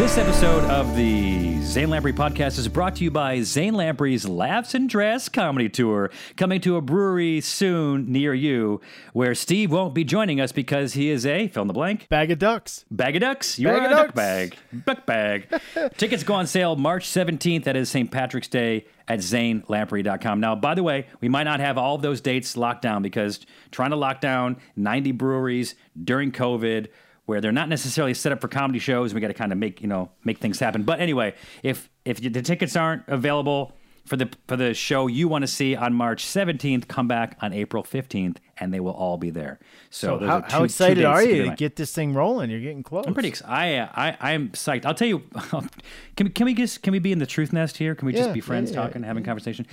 This episode of the Zane Lamprey podcast is brought to you by Zane Lamprey's Laughs and Drafts comedy tour, coming to a brewery soon near you, where Steve won't be joining us because he is a fill in the blank Bag of ducks. bag of ducks. You Bag are of a duck ducks. bag, duck bag. Tickets go on sale March seventeenth. That is St. Patrick's Day at zanelamprey.com. Now, by the way, we might not have all of those dates locked down because trying to lock down ninety breweries during COVID where they're not necessarily set up for comedy shows. We got to kind of make you know make things happen. But anyway, if if the tickets aren't available for the for the show you want to see on March seventeenth, come back on April fifteenth, and they will all be there. So, those how, two- how excited are you to get this thing rolling? You're getting close. I'm pretty excited. I, uh, I I'm psyched. I'll tell you. can we can we just can we be in the truth nest here? Can we just Yeah, be friends, yeah, yeah, talking, having conversation?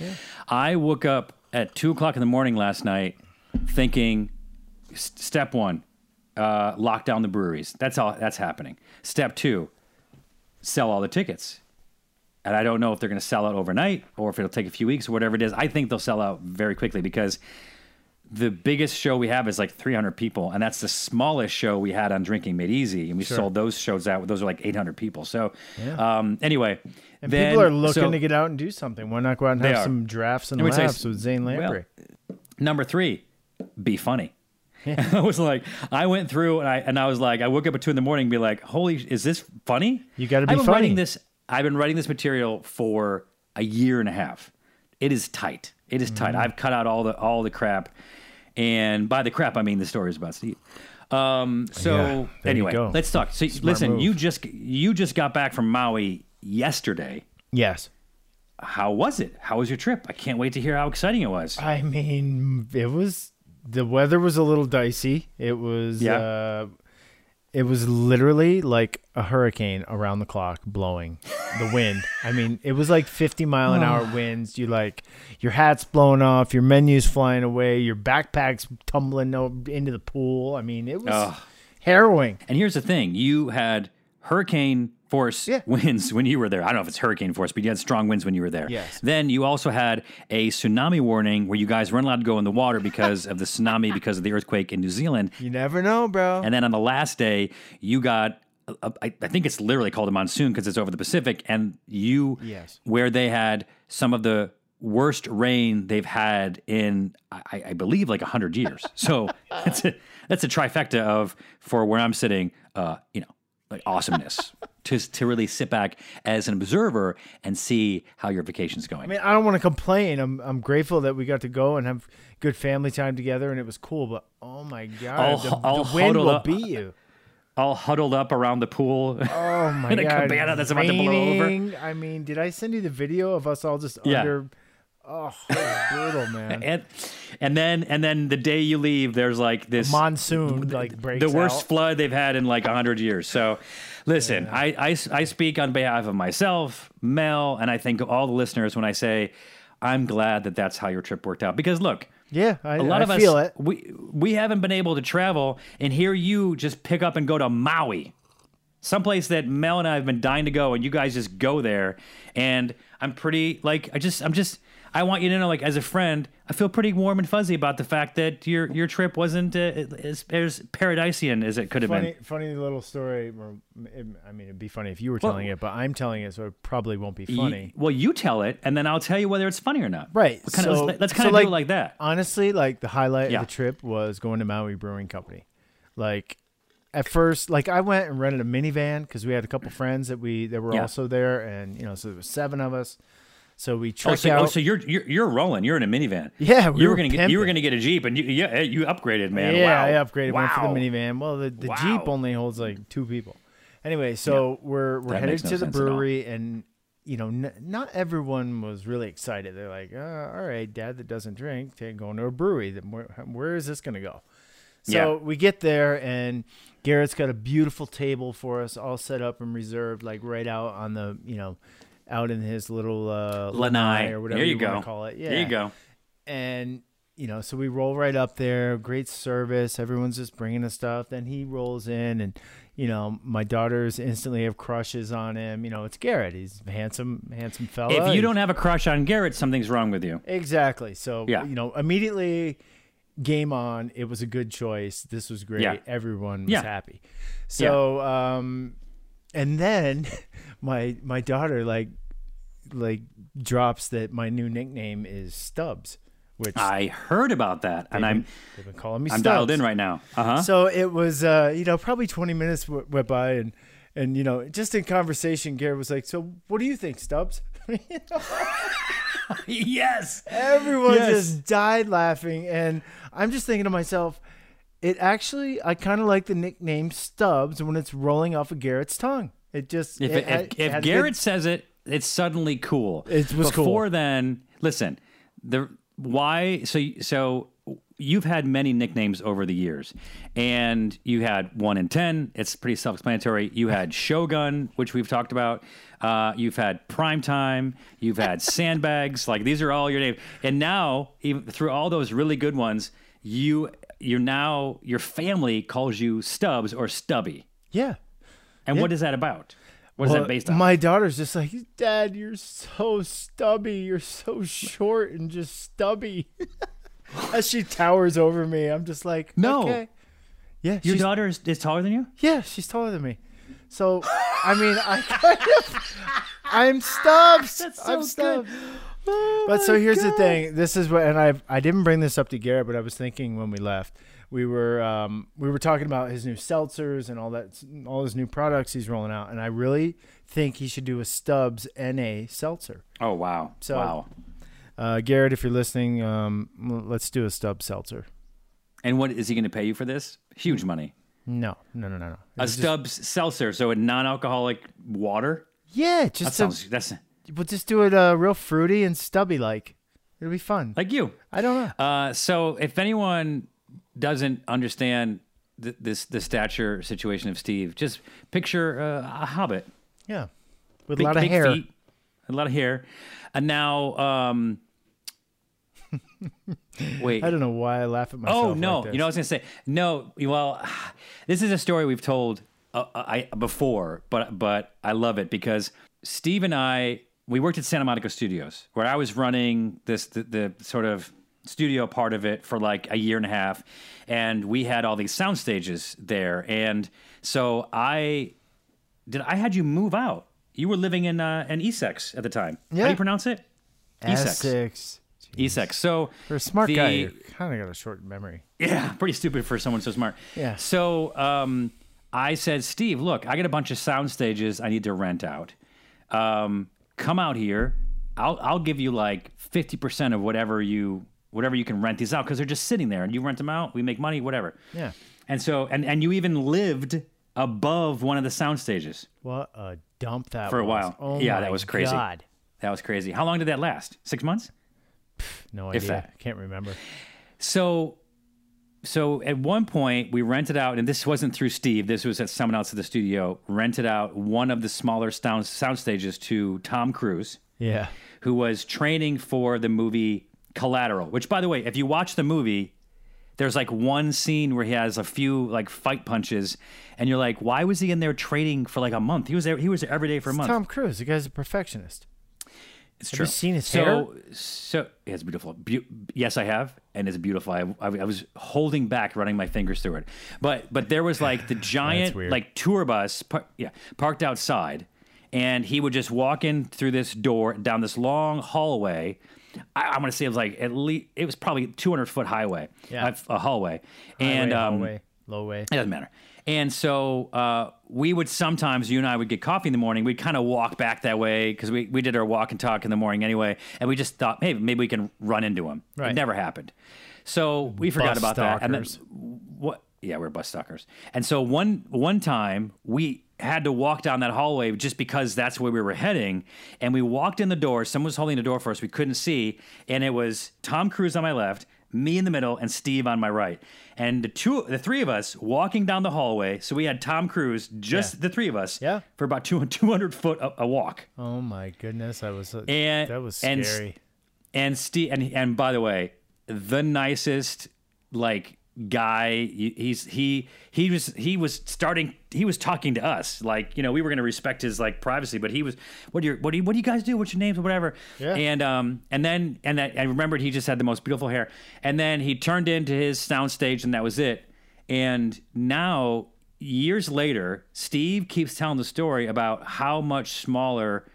I woke up at two o'clock in the morning last night, thinking, step one, uh, lock down the breweries. That's all. That's happening. Step two, sell all the tickets. And I don't know if they're going to sell out overnight or if it'll take a few weeks or whatever it is. I think they'll sell out very quickly because the biggest show we have is like 300 people, and that's the smallest show we had on Drinking Made Easy, and we sold those shows out. Those are like 800 people. So, um, anyway, And then- people are looking so to get out and do something. Why not go out and have are. some drafts and I would say with Zane well, Lamprey? number three, be funny. I was like, I went through and I and I was like, I woke up at two in the morning and be like, holy, is this funny? You gotta be I've been funny. Writing this, I've been writing this material for a year and a half. It is tight. It is Mm-hmm. tight. I've cut out all the all the crap, and by the crap, I mean the stories about Steve. Um, so Yeah, anyway, let's talk. So listen, move. you just you just got back from Maui yesterday. Yes. How was it? How was your trip? I can't wait to hear how exciting it was. I mean, it was the weather was a little dicey. It was Yeah. uh it was literally like a hurricane around the clock blowing the wind. I mean, it was like 50 mile an hour winds. You like your hat's blowing off, your menu's flying away, your backpack's tumbling into the pool. I mean, it was harrowing. And here's the thing: you had hurricane force Yeah. winds when you were there. I don't know if it's hurricane force, but you had strong winds when you were there. Yes. Then you also had a tsunami warning where you guys weren't allowed to go in the water because of the tsunami because of the earthquake in New Zealand. You never know, bro. And then on the last day, you got. a- a- I I think it's literally called a monsoon because it's over the Pacific, and you, Yes. where they had some of the worst rain they've had in, I, I believe, like hundred years. So that's a that's a trifecta of for where I'm sitting, uh, you know, like awesomeness to to really sit back as an observer and see how your vacation's going. I mean, I don't want to complain. I'm I'm grateful that we got to go and have good family time together, and it was cool. But oh my god, All- the, all the wind huddled will up. beat you. All huddled up around the pool. Oh my In a god, cabana that's about to blow over. I mean, did I send you the video of us all just Yeah. under? Oh, brutal, man. and and then and then the day you leave, there's like this Monsoon like breaks the worst out. flood they've had in like 100 years. So, listen, I, I, I speak on behalf of myself, Mel, and I think all the listeners when I say I'm glad that that's how your trip worked out. Because look, Yeah, I, a lot I of us feel it. we we haven't been able to travel, and here you just pick up and go to Maui, someplace that Mel and I have been dying to go, and you guys just go there. And I'm pretty like I just I'm just. I want you to know, like as a friend, I feel pretty warm and fuzzy about the fact that your your trip wasn't uh, as, as paradisian as it could have Funny, been. funny little story. I mean, it'd be funny if you were telling it, but I'm telling it, so it probably won't be funny. You- well, you tell it, and then I'll tell you whether it's funny or not. Right. Let's kind of, so, let's, let's so, kind of do it like that. Honestly, like the highlight Yeah. of the trip was going to Maui Brewing Company. Like at first, like I went and rented a minivan because we had a couple friends that we that were Yeah. also there, and you know, so there was seven of us. So we Oh, so, out. oh, so you're, you're you're rolling. You're in a minivan. Yeah, we you were were gonna get you were gonna get a jeep, and you yeah you upgraded, man. Yeah, wow. I upgraded went for the minivan. Well, the, the Wow. Jeep only holds like two people. Anyway, so we're we're That headed no to the sense at all. brewery, and you know, n- not everyone was really excited. They're like, uh, "All right, Dad, that doesn't drink, take going to a brewery. Then where where is this gonna go?" So Yeah. we get there, and Garrett's got a beautiful table for us, all set up and reserved, like right out on the you know, out in his little uh, Lanai or whatever There you, wanna go. call it. Yeah, There you go. and you know, so we roll right up there. Great service. Everyone's just bringing us stuff. Then he rolls in, and you know, my daughters instantly have crushes on him. You know, it's Garrett. He's a handsome, handsome fella. If you don't have a crush on Garrett, something's wrong with you. exactly, so Yeah. you know, immediately game on. It was a good choice. This was great. Yeah. Everyone was Yeah. happy. So, um, and then my my daughter like like drops that my new nickname is Stubbs, which I heard about that, and they've I'm they've been calling me I'm Stubbs. dialed in right now. Uh huh. So it was, uh, you know, probably 20 minutes w- went by, and and you know, just in conversation, Garrett was like, "So, what do you think, Stubbs?" yes. Everyone Yes. just died laughing, and I'm just thinking to myself, it actually, I kind of like the nickname Stubbs when it's rolling off of Garrett's tongue. It just If it, if, if Garrett good- says it, it's suddenly cool. It was cool. Before then, listen, the why so so you've had many nicknames over the years, and you had one in ten. It's pretty self-explanatory. You had Shogun, which we've talked about. Uh, you've had Primetime. You've had Sandbags. Like these are all your names. And now, even through all those really good ones, you you're now your family calls you Stubbs or Stubby. yeah. And what is that about? What is Well, that based on? My daughter's just like, Dad, you're so stubby. You're so short and just stubby. As she towers over me, I'm just like, No. okay. Yeah, Your daughter is, is taller than you? yeah, she's taller than me. So, I mean, I kind of, I'm Stubbs. That's I'm so Stubbs. Oh But so here's the thing. This is what, and I I didn't bring this up to Garrett, but I was thinking when we left, we were um we were talking about his new seltzers and all that, all his new products he's rolling out, and I really think he should do a Stubbs NA seltzer. Oh wow! So- wow! Uh, Garrett, if you're listening, um, let's do a Stubbs seltzer. And what is he going to pay you for this? Huge money. No, no, no, no, no. A It's just- seltzer, so a non-alcoholic water. yeah, just to, sounds that's we'll just do it uh, real fruity and stubby like. It'll be fun. like you. I don't know. Uh, so if anyone doesn't understand th- this the stature situation of Steve, just picture uh, a hobbit, Yeah, with big, a lot of hair. feet, a lot of hair, and now. Um, wait, I don't know why I laugh at myself. Oh no! like you know, what I was gonna say no. Well, this is a story we've told uh, I before, but but I love it because Steve and I we worked at Santa Monica Studios where I was running this the, the sort of studio part of it for like a year and a half, and we had all these sound stages there, and so I did. I had you move out. You were living in uh, in Essex at the time. How do you pronounce it? Essex. Essex. Essex. So For a smart the- guy, you kind of got a short memory. Yeah, pretty stupid for someone so smart. Yeah. So um, I said, Steve, look, I got a bunch of sound stages I need to rent out. Um, come out here. I'll I'll give you like fifty percent of whatever you whatever you can rent these out because they're just sitting there and you rent them out. We make money, whatever. Yeah. And so and and you even lived above one of the sound stages What a dump that for a was. while. Oh yeah, that was crazy. God. That was crazy. How long did that last? Six months. No idea. that. Can't remember. So, so at one point we rented out, and this wasn't through Steve. This was at someone else at the studio. Rented out one of the smaller sound sound stages to Tom Cruise, Yeah. who was training for the movie Collateral. Which, by the way, if you watch the movie, there's like one scene where he has a few like fight punches, and you're like, why was he in there training for like a month? He was there. He was there every day for a month. Tom Cruise. The guy's a perfectionist. It's Have true. you seen his so, hair? So yeah, it's beautiful. Beau- yes, I have, and it's beautiful. I, I, I was holding back, running my fingers through it, but but there was like the giant like tour bus, par- yeah, parked outside, and he would just walk in through this door down this long hallway. I, I'm gonna say it was like at least it was probably 200 foot highway, Yeah. a, a hallway, and Highway, um, hallway, low way. it doesn't matter. And so uh, we would sometimes, you and I would get coffee in the morning. We'd kind of walk back that way because we, we did our walk and talk in the morning anyway. And we just thought, hey, maybe we can run into him. It Right. never happened. So we forgot Bus about that. And then what? Yeah, we are bus stalkers. And so one one time we had to walk down that hallway just because that's where we were heading. And we walked in the door. Someone was holding the door for us. We couldn't see, and it was Tom Cruise on my left, me in the middle, and Steve on my right. And the two, the three of us walking down the hallway. So we had Tom Cruise, just Yeah. the three of us, Yeah. for about 200, 200 foot a, a walk. Oh my goodness, I was. And that was and- scary. and Steve and and by the way, the nicest like guy he- he's he he was he was starting he was talking to us like you know we were going to respect his like privacy but he was what do you what do you what do you guys do what's your names or whatever Yeah. and um and then and that, I remembered he just had the most beautiful hair and then he turned into his sound stage and that was it and now years later, Steve keeps telling the story about how much smaller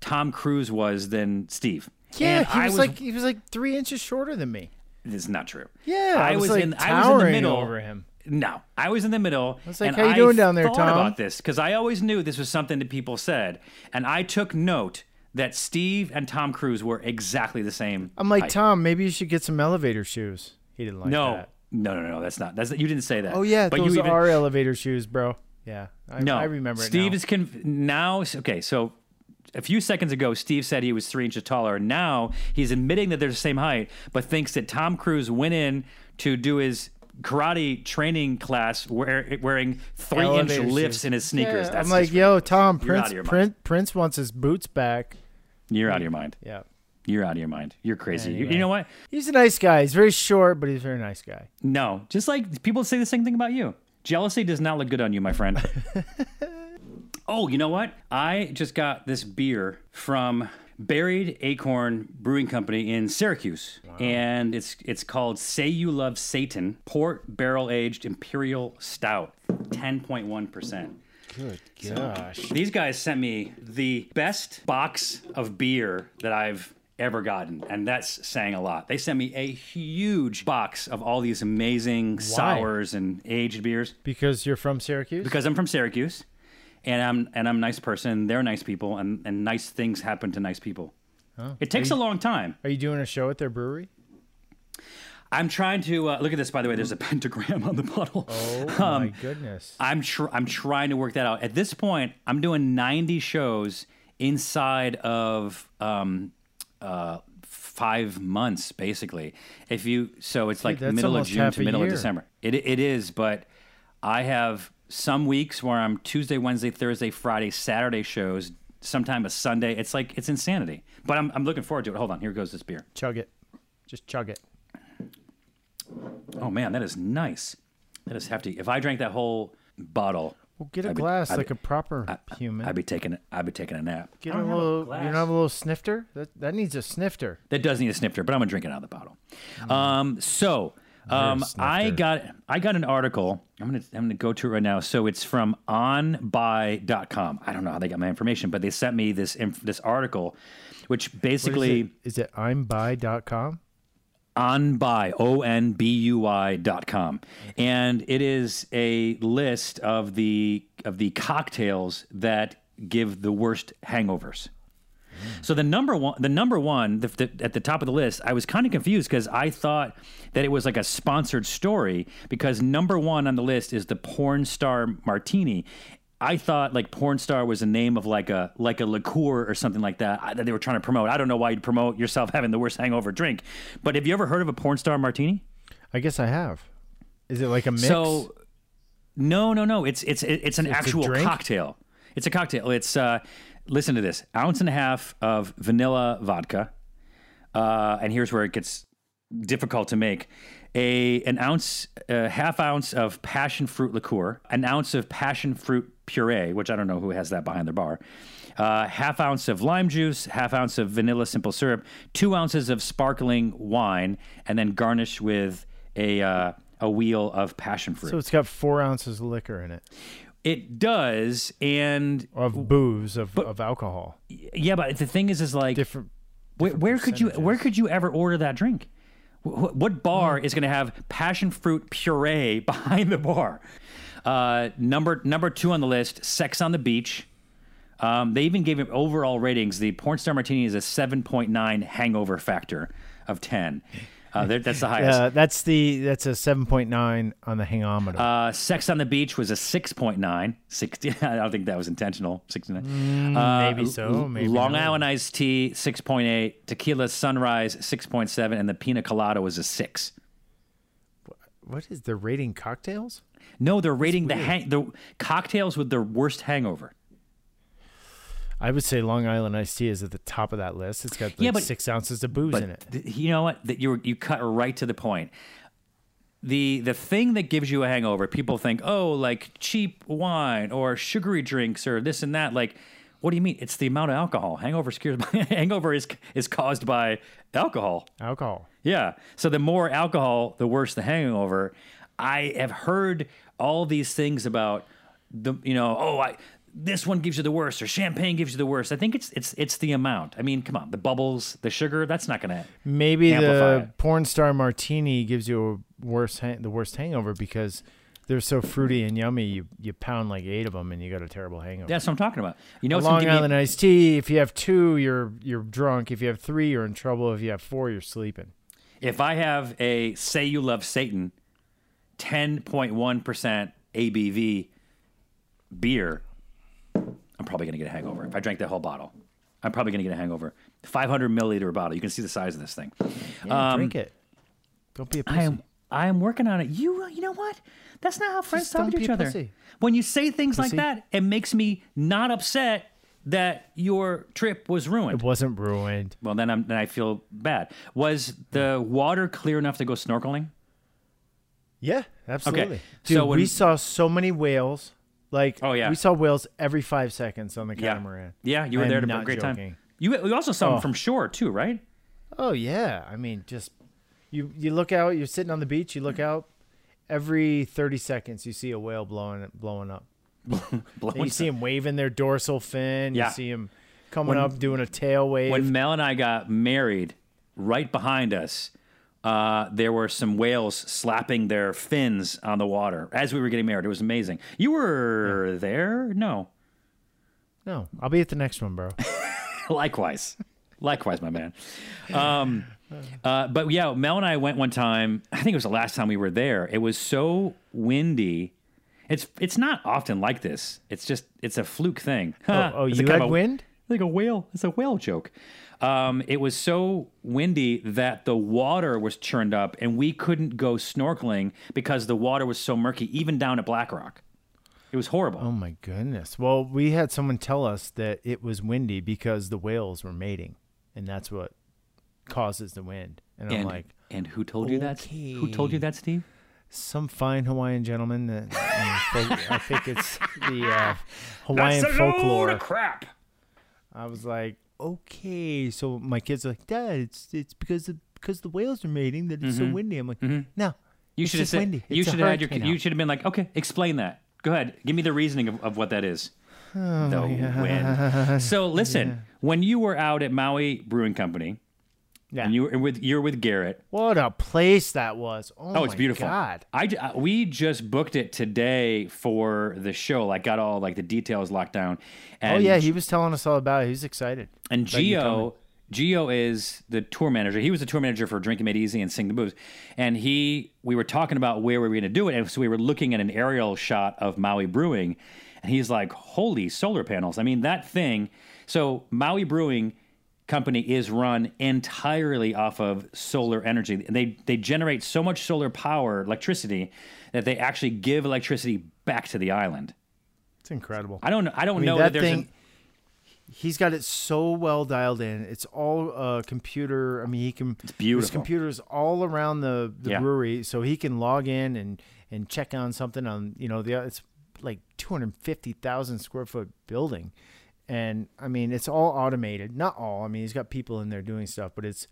Tom Cruise was than Steve. Yeah, And he I was, like he was like three inches shorter than me. This is not true. Yeah, I, was, like in. I was in the middle. over him. No, I was in the middle. I was like, "How you doing down there, thought Tom?" About this because I always knew this was something that people said, and I took note that Steve and Tom Cruise were exactly the same. I'm like height. Tom. Maybe you should get some elevator shoes. He didn't like No, that. no, no, no. No. That's not. That's you didn't say that. Oh yeah, but those you even, are elevator shoes, bro. Yeah, I, No, I remember. Steve it now. is conf- now. Okay, so a few seconds ago, Steve said he was three inches taller. And now he's admitting that they're the same height, but thinks that Tom Cruise went in to do his karate training class wear, wearing three Elevator inch lifts shoes. in his sneakers. Yeah, That's I'm like, just- yo, Tom. Prince, of your mind. Prince, Prince wants his boots back. you're out of your mind. Yeah, You're out of your mind. You're crazy. You, Anyway. you know what? he's a nice guy. He's very short, but he's a very nice guy. No, just like people say the same thing about you. Jealousy does not look good on you, my friend. oh, you know what? I just got this beer from Buried Acorn Brewing Company in Syracuse, and it's it's called "Say You Love Satan" Port Barrel Aged Imperial Stout, ten point one percent. Good gosh. These guys sent me the best box of beer that I've ever gotten, and that's saying a lot. They sent me a huge box of all these amazing sours and aged beers Because you're from Syracuse. because I'm from Syracuse, and I'm and I'm a nice person. They're nice people, and and nice things happen to nice people. It takes a long time. Are you doing a show at their brewery? I'm trying to uh, look at this. By the way, there's a pentagram on the bottle. Oh Um, my goodness. I'm tr- I'm trying to work that out. At this point, I'm doing 90 shows inside of um, uh, five months, basically. If you so, it's like that's middle of June to middle of. December. It it is, but I have some weeks where I'm Tuesday, Wednesday, Thursday, Friday, Saturday shows. Sometime a Sunday. It's like it's insanity. But I'm I'm looking forward to it. Hold on, here goes this beer. Chug it. Just chug it. Oh man, that is nice. That is hefty. If I drank that whole bottle, Well, get a I'd glass I'd like be- a proper human. I'd be taking I'd be taking a nap. get I a don't have little. you glass. don't have a little snifter. That that needs a snifter. That does need a snifter, but I'm gonna drink it out of the bottle. Um, so um, I got I got an article. I'm gonna I'm gonna go to it right now. So it's from onbuy.com. I don't know how they got my information, but they sent me this inf- this article, which What is basically it? Is it imbuy.com? onbuy o n b u y dot com, and it is a list of the of the cocktails that give the worst hangovers. So the number one, the number one, the, the, at the top of the list, I was kind of confused because I thought that it was like a sponsored story because number one on the list is the porn star martini. I thought like porn star was a name of like a like a liqueur or something like that I- that they were trying to promote. I don't know why you'd promote yourself having the worst hangover drink, but have you ever heard of a porn star martini? I guess I have. Is it like a mix? So, no, no, no. It's it's it's an It's actual cocktail. It's a cocktail. It's uh, listen to this: ounce and a half of vanilla vodka, uh, and here's where it gets difficult to make. A an ounce, a half ounce of passion fruit liqueur, an ounce of passion fruit puree, which I don't know who has that behind their bar. Uh, half ounce of lime juice, half ounce of vanilla simple syrup, two ounces of sparkling wine, and then garnish with a uh, a wheel of passion fruit. so it's got four ounces of liquor in it, It does, and of booze, of, of alcohol. yeah, but the thing is, is like, Different. where, where could you, where could you ever order that drink? Wh- What bar Hmm. is going to have passion fruit puree behind the bar? Uh, number number two on the list, Sex on the Beach. Um, they even gave it overall ratings. The Porn Star Martini is a seven point nine hangover factor of ten. Uh, that's the highest. Uh, that's the that's a seven point nine on the hangometer. Uh, Sex on the Beach was a 6.9. 60, I don't think that was intentional. 69. uh, maybe so, maybe Long not. Island Iced Tea, 6.8. Tequila Sunrise, 6.7. And the Pina Colada was a 6. what is the rating cocktails? No, they're rating the hang- the cocktails with the worst hangover. I would say Long Island iced tea is at the top of that list. It's got like Yeah, but- six ounces of booze in it. Th- you know what? That you you cut right to the point. The the thing that gives you a hangover, people think, oh, like cheap wine or sugary drinks or this and that. Like, what do you mean? It's the amount of alcohol. Hangover scares hangover is is caused by alcohol. Alcohol. Yeah. So the more alcohol, the worse the hangover. I have heard all these things about the you know oh I this one gives you the worst or champagne gives you the worst. I think it's it's it's the amount. I mean, come on, the bubbles, the sugar, that's not gonna Maybe the it. porn star martini gives you a worse hang- the worst hangover because they're so fruity and yummy. You you pound like eight of them and you got a terrible hangover. That's what I'm talking about. You know, Long give me- Island iced tea. If you have two, you're you're drunk. If you have three, you're in trouble. If you have four, you're sleeping. if I have a say you love Satan, ten point one percent ABV beer, I'm probably gonna get a hangover. If I drank that whole bottle, I'm probably gonna get a hangover. 500 milliliter bottle. You can see the size of this thing. Yeah, Um, drink it. Don't be a pussy. I am I am working on it. You you know what? That's not how friends Just talk to each other. pussy. When you say things Pussy. like that, it makes me not upset that your trip was ruined. it wasn't ruined. Well, then I'm then I feel bad. Was the water clear enough to go snorkeling? Yeah, absolutely. so Dude, when- we saw so many whales. Like, Oh, yeah. we saw whales every five seconds on the catamaran. Yeah, you were I there to have a great joking. time. You we also saw them Oh. from shore too, right? Oh yeah, I mean, just you you look out. You're sitting on the beach. You look mm. out. Every thirty seconds, you see a whale blowing blowing up. Blowing you see them waving their dorsal fin. Yeah. You see them coming When- up doing a tail wave. when Mel and I got married, right behind us, uh, there were some whales slapping their fins on the water as we were getting married. It was amazing. You were there? No. no, I'll be at the next one, bro. Likewise. Likewise, my man. Um, uh, but yeah, Mel and I went one time. I think it was the last time we were there. It was so windy. It's it's not often like this. It's just it's a fluke thing. Oh, oh you a kind had a- wind? like a whale. It's a whale joke. Um, it was so windy that the water was churned up, and we couldn't go snorkeling because the water was so murky, even down at Black Rock. It was horrible. Oh my goodness. Well, we had someone tell us that it was windy because the whales were mating, and that's what causes the wind. And I'm like, and who told you that? Who told you that, Steve? some fine Hawaiian gentleman that I, mean, folk, I think it's the uh, Hawaiian folklore. crap. I was like, okay. So my kids are like, Dad, it's it's because the because the whales are mating that it's so windy. I'm like, no, Mm-hmm. You should have said. windy. You should have had your. hurricane You should have been like, okay, explain that. Go ahead, give me the reasoning of, of what that is. the wind. So listen, when you were out at Maui Brewing Company, Yeah. and you were with you're with Garrett. What a place that was! Oh, Oh, it's my beautiful. God, I, j- uh, we just booked it today for the show. Like, got all like the details locked down. And oh yeah, he was telling us all about it. He was excited. and Gio, Gio is the tour manager. He was the tour manager for Drinking Made Easy and Sing the Booze. And he, we were talking about where we were going to do it, and so we were looking at an aerial shot of Maui Brewing, and he's like, "Holy solar panels! I mean, that thing." So Maui Brewing Company is run entirely off of solar energy. And they they generate so much solar power, electricity, that they actually give electricity back to the island. It's incredible. I don't I don't I mean, know that that there's thing. an, He's got it so well dialed in. It's all uh, computer. I mean, he can. There's beautiful. computers all around the, the Yeah. brewery, so he can log in and and check on something on you know the it's like two hundred fifty thousand square foot building, and I mean it's all automated. Not all. I mean he's got people in there doing stuff, but it's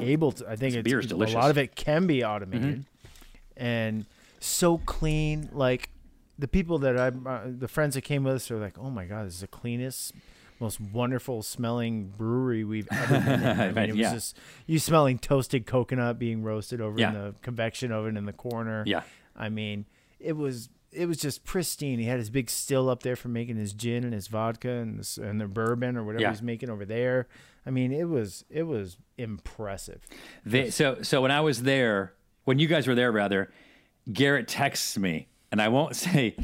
able to. I think it's, beer's a delicious. lot of it can be automated, Mm-hmm. and so clean. Like the people that I, uh, the friends that came with us are like, oh my god, this is the cleanest. Most wonderful smelling brewery we've ever been in. I mean, it was Yeah. just you smelling toasted coconut being roasted over Yeah. in the convection oven in the corner. Yeah. I mean, it was it was just pristine. He had his big still up there for making his gin and his vodka and this, and the bourbon or whatever Yeah. he's making over there. I mean, it was it was impressive. They, so so when I was there, when you guys were there, rather, Garrett texts me, and I won't say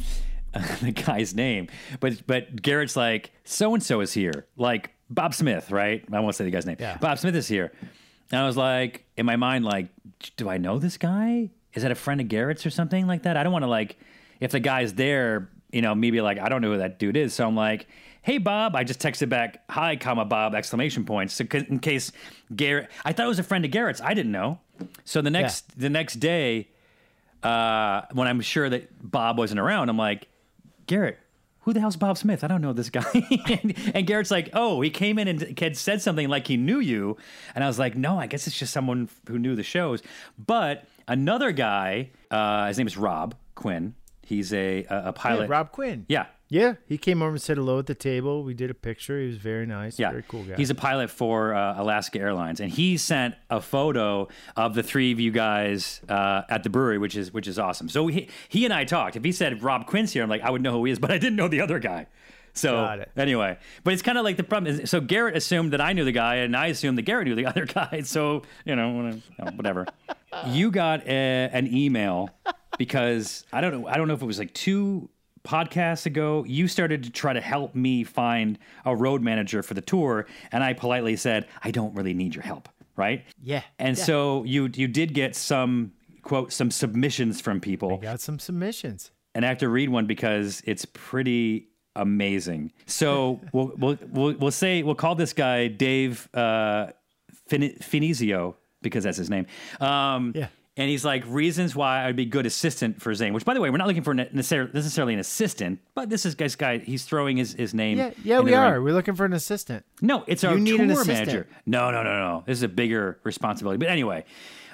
the guy's name, but but Garrett's like, so and so is here, like Bob Smith, right? I won't say the guy's name. Yeah. Bob Smith is here, and I was like, in my mind, like, do I know this guy? Is that a friend of Garrett's or something like that? I don't want to like, if the guy's there, you know, maybe like I don't know who that dude is, so I'm like. Hey Bob, I just texted back, hi, comma Bob, exclamation points. So in case Garrett, I thought it was a friend of Garrett's. I didn't know. So the next the next day, uh, when I'm sure that Bob wasn't around, I'm like, Garrett, who the hell's Bob Smith? I don't know this guy. and, and Garrett's like, oh, he came in and had said something like he knew you. And I was like, no, I guess it's just someone who knew the shows. But another guy, uh, his name is Rob Quinn. He's a, a, a pilot. Yeah, Rob Quinn. Yeah. Yeah, he came over and said hello at the table. We did a picture. He was very nice. Yeah, Very cool guy. He's a pilot for uh, Alaska Airlines, and he sent a photo of the three of you guys uh, at the brewery, which is which is awesome. So he he and I talked. If he said Rob Quinn's here, I'm like, I would know who he is, but I didn't know the other guy. So anyway, but it's kind of like the problem is. So Garrett assumed that I knew the guy, and I assumed that Garrett knew the other guy. So you know, whatever. you got a, an email because I don't know. I don't know if it was like two podcasts ago. You started to try to help me find a road manager for the tour, and I politely said, "I don't really need your help." Right? Yeah, And yeah. so you you did get some quote some submissions from people got some submissions. and I have to read one because it's pretty amazing. So we'll, we'll we'll we'll say we'll call this guy Dave uh, fin- Finizio because that's his name. Um, Yeah. And he's like reasons why I'd be good assistant for Zane. Which, by the way, we're not looking for necessar- necessarily an assistant, but this is guy's guy. He's throwing his, his name. Yeah, yeah, we the ring. are. We're looking for an assistant. No, it's our need tour an manager. No, no, no, no. This is a bigger responsibility. But anyway,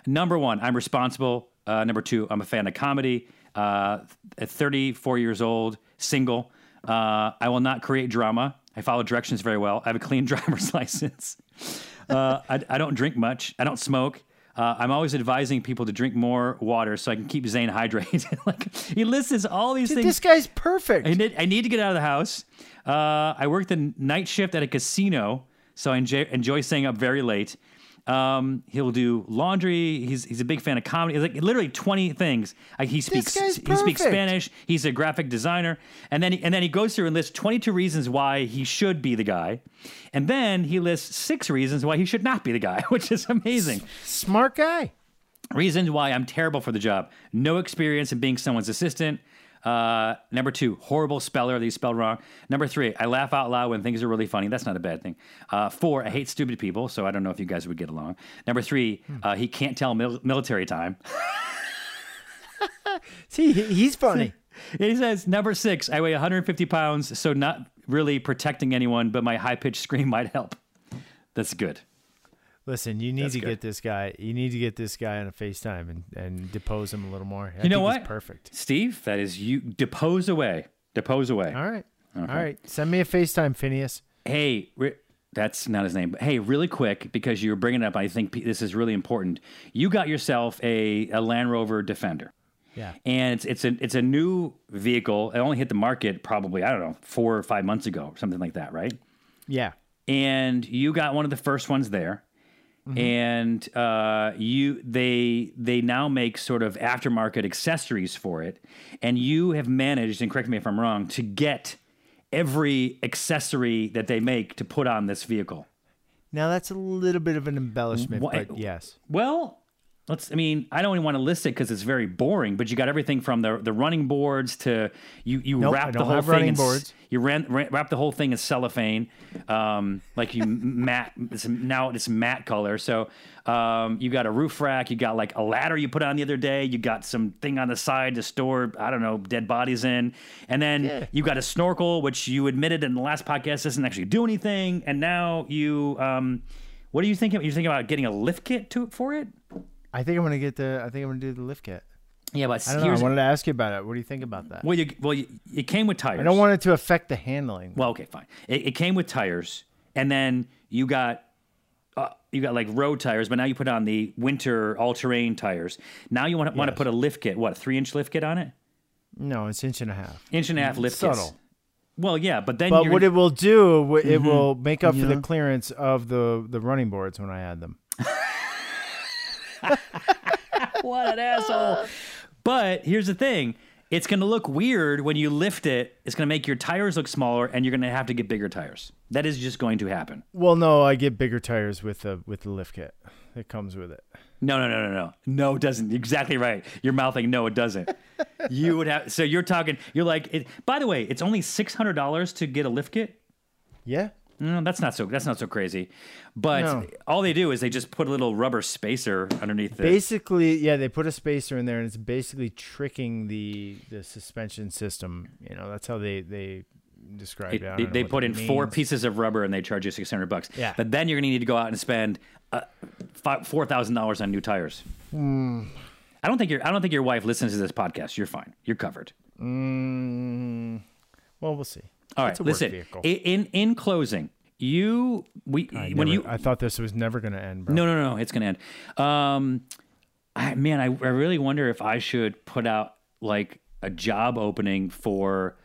number one, I'm responsible. Uh, number two, I'm a fan of comedy. Uh, at 34 years old, single. Uh, I will not create drama. I follow directions very well. I have a clean driver's license. Uh, I, I don't drink much. I don't smoke. Uh, I'm always advising people to drink more water so I can keep Zane hydrated. like he lists all these Dude, things. this guy's perfect. I need, I need to get out of the house. Uh, I work the night shift at a casino, so I enjoy, enjoy staying up very late. Um, he'll do laundry. He's he's a big fan of comedy. Like literally twenty things. Like he speaks he speaks. Spanish. He's a graphic designer, and then he, and then he goes through and lists twenty two reasons why he should be the guy, and then he lists six reasons why he should not be the guy, which is amazing. Smart guy. Reasons why I'm terrible for the job. No experience in being someone's assistant. Uh, number two, horrible speller you spelled wrong. Number three, I laugh out loud when things are really funny. That's not a bad thing. Uh, four, I hate stupid people, so I don't know if you guys would get along. Number three, uh, he can't tell mil- military time. See, he's funny. he says, number six, I weigh 150 pounds, so not really protecting anyone, but my high pitched scream might help. That's good. Listen, you need That's to good. get this guy. You need to get this guy on a FaceTime and, and depose him a little more. I You know what? perfect. Steve, that is you. Depose away. Depose away. All right. All right. Send me a FaceTime, Phineas. Hey, re- that's not his name. But hey, really quick, because you're bringing it up, I think p- this is really important. You got yourself a, a Land Rover Defender. Yeah. And it's it's a it's a new vehicle. It only hit the market probably I don't know four or five months ago, or something like that, right? Yeah. And you got one of the first ones there, and uh, you they they now make sort of aftermarket accessories for it, and you have managed, and correct me if I'm wrong, to get every accessory that they make to put on this vehicle. Now that's a little bit of an embellishment, but yes. Well, let's. I mean, I don't even want to list it because it's very boring. But you got everything from the the running boards to you you Nope, I wrap the don't whole have thing running in boards. You ran, ran, wrap the whole thing in cellophane, um, like you matte. It's now it's matte color. So um, you got a roof rack. You got like a ladder you put on the other day. You got some thing on the side to store I don't know dead bodies in, and then Yeah. you got a snorkel, which you admitted in the last podcast doesn't actually do anything. And now you. Um, what are you thinking? You're thinking about getting a lift kit to for it? I think I'm gonna get the. I think I'm gonna do the lift kit. Yeah, but I don't know. I wanted to ask you about it. What do you think about that? well, you well, you, it came with tires. I don't want it to affect the handling. Well, okay, fine. It, it came with tires, and then you got uh, you got like road tires, but now you put on the winter all-terrain tires. Now you want to want to put a lift kit, what a three-inch lift kit on it, No, it's inch and a half. inch and a half lift Subtle. kits. Well, yeah, but then But you're what gonna- it will do, wh- it will make up for the clearance of the the running boards when I add them. what an asshole. But here's the thing. It's going to look weird when you lift it. It's going to make your tires look smaller, and you're going to have to get bigger tires. That is just going to happen. Well, no, I get bigger tires with the with the lift kit. It comes with it. No, no, no, no, no. No, it doesn't. Exactly right. You're mouthing no, it doesn't. you would have. So you're talking. You're like. It, by the way, it's only six hundred dollars to get a lift kit. Yeah. No, that's not so. That's not so crazy. But No. all they do is they just put a little rubber spacer underneath the. Basically, yeah, they put a spacer in there, and it's basically tricking the the suspension system. You know, that's how they they describe it. They, they put in four pieces of rubber and they charge you six hundred bucks. Yeah. But then you're gonna need to go out and spend uh, four thousand dollars on new tires. Hmm. I don't think your I don't think your wife listens to this podcast. You're fine. You're covered. Mm, well, we'll see. All right. It's a work listen. vehicle. In in closing, you we I when never- you I thought this was never going to end, bro. no no no it's gonna end. Um, I, man, I, I really wonder if I should put out like a job opening for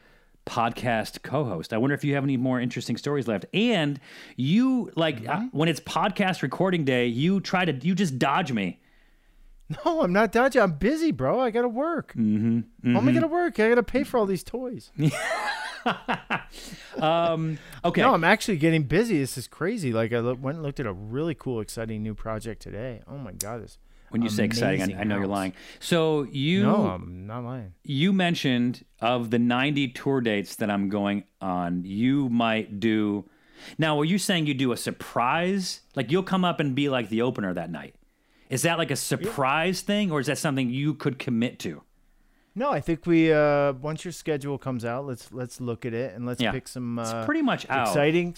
podcast co-host. I wonder if you have any more interesting stories left. And you like uh, when it's podcast recording day, you try to you just dodge me. No, I'm not dodging. I'm busy, bro. I got to work. Mm-hmm, How am I going to work? I got to pay for all these toys. Okay. No, I'm actually getting busy. This is crazy. Like I lo- went and looked at a really cool, exciting new project today. Oh my god, this. when you say exciting, I, I know you're lying. So you No, I'm not lying. you mentioned of the 90 tour dates that I'm going on, you might do. Now, were you saying you do a surprise? Like you'll come up and be like the opener that night? Is that like a surprise thing, or is that something you could commit to? No, I think we uh once your schedule comes out, let's let's look at it and let's Yeah. pick some uh, It's pretty much out. exciting.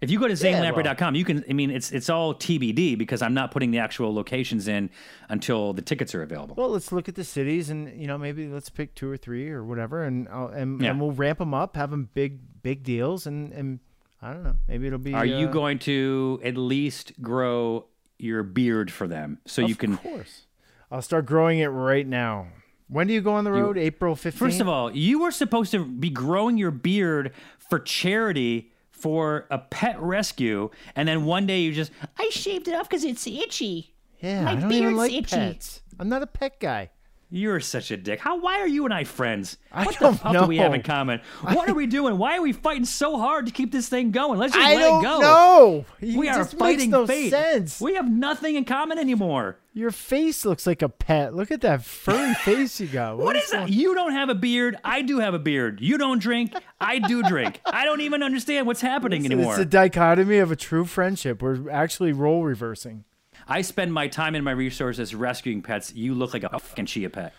If you go to Yeah, zanelamprey.com, you can. I mean, it's it's all TBD because I'm not putting the actual locations in until the tickets are available. Well, let's look at the cities and you know maybe let's pick two or three or whatever, and I'll, and, Yeah. and we'll ramp them up, have them big big deals, and and I don't know, maybe it'll be. Are you uh, going to at least grow your beard for them so you can? Of course, I'll start growing it right now. When do you go on the road? April fifteenth. First of all, you were supposed to be growing your beard for charity for a pet rescue, and then one day you just I shaved it off because it's itchy. yeah, my I don't even beard's like itchy. pets. I'm not a pet guy. You're such a dick. How? Why are you and I friends? I what the fuck do we have in common? What are we doing? Why are we fighting so hard to keep this thing going? Let's just I let don't it go. know. It We are fighting no fate. sense. We have nothing in common anymore. Your face looks like a pet. Look at that furry face you got. What is that? You don't have a beard. I do have a beard. You don't drink. I do drink. I don't even understand what's happening anymore. It's a dichotomy of a true friendship. We're actually role reversing. I spend my time and my resources rescuing pets. You look like a fucking chia pet.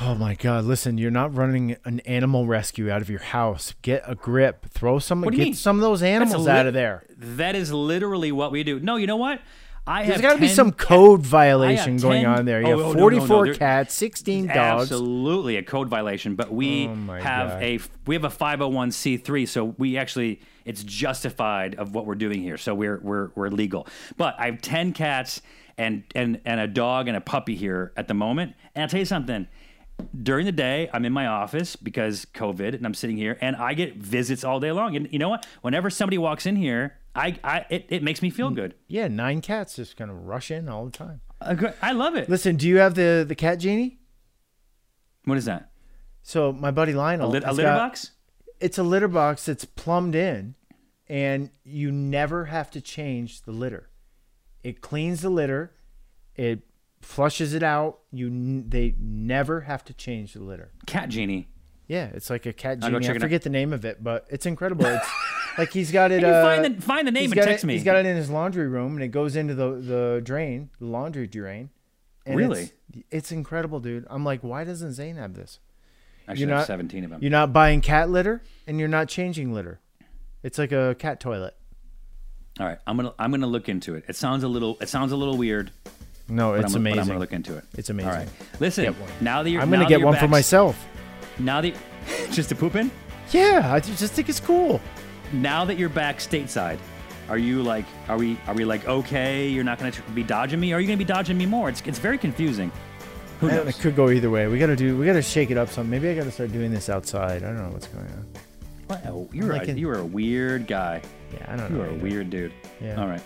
Oh my God! Listen, you're not running an animal rescue out of your house. Get a grip. Throw some. What do Get mean? some of those animals lit- out of there. That is literally what we do. No, you know what? I There's got to be 10 some code violation going 10 on there. You Oh, have oh, no, no, 44 no, cats, 16 dogs. Absolutely a code violation, but we Oh have God. a we have a 501c3, so we actually it's justified of what we're doing here. So we're we're we're legal. But I have 10 cats and and and a dog and a puppy here at the moment. And I'll tell you something. During the day, I'm in my office because COVID, and I'm sitting here, and I get visits all day long. And you know what? Whenever somebody walks in here, I, I it, it makes me feel hmm. good. Yeah, nine cats just kind of rush in all the time. I love it. Listen, do you have the the cat genie? What is that? So my buddy A, Lionel, lit, a litter got- box? It's a litter box that's plumbed in, and you never have to change the litter. It cleans the litter, it flushes it out. You n- they never have to change the litter. Cat genie. Yeah, it's like a cat genie. I forget the name of it, but it's incredible. It's like he's got it. Hey, uh, find the find the name and text it, me. He's got it in his laundry room, and it goes into the the drain, the laundry drain. And Really? It's, it's incredible, dude. I'm like, why doesn't Zane have this? Actually, you're I have not- seventeen of them. You're not buying cat litter, and you're not changing litter. It's like a cat toilet. All right, I'm gonna I'm gonna look into it. It sounds a little it sounds a little weird. No, But it's I'm, but amazing. I'm gonna look into it. It's amazing. All right, listen. Now that you're I'm gonna get you're one for myself. Now that just to poop in. Yeah, I just think it's cool. Now that you're back stateside, are you like are we are we like okay? You're not gonna be dodging me. Or are you gonna be dodging me more? It's it's very confusing. Who knows? it could go either way. We gotta do. We gotta shake it up some. Maybe I gotta start doing this outside. I don't know what's going on. Wow, you're like a, in- you are a weird guy. Yeah, I don't You know. You are a weird dude. Yeah. All right.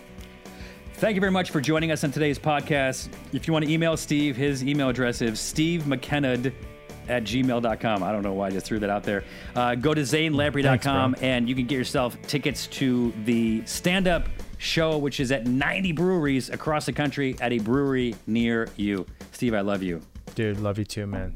Thank you very much for joining us on today's podcast. If you want to email Steve, his email address is steve stevemckenna at gmail.com. I don't know why I just threw that out there. Uh, go to zanelamprey.com and you can get yourself tickets to the stand up show, which is at 90 breweries across the country at a brewery near you. Steve, I love you. Dude, love you too, man.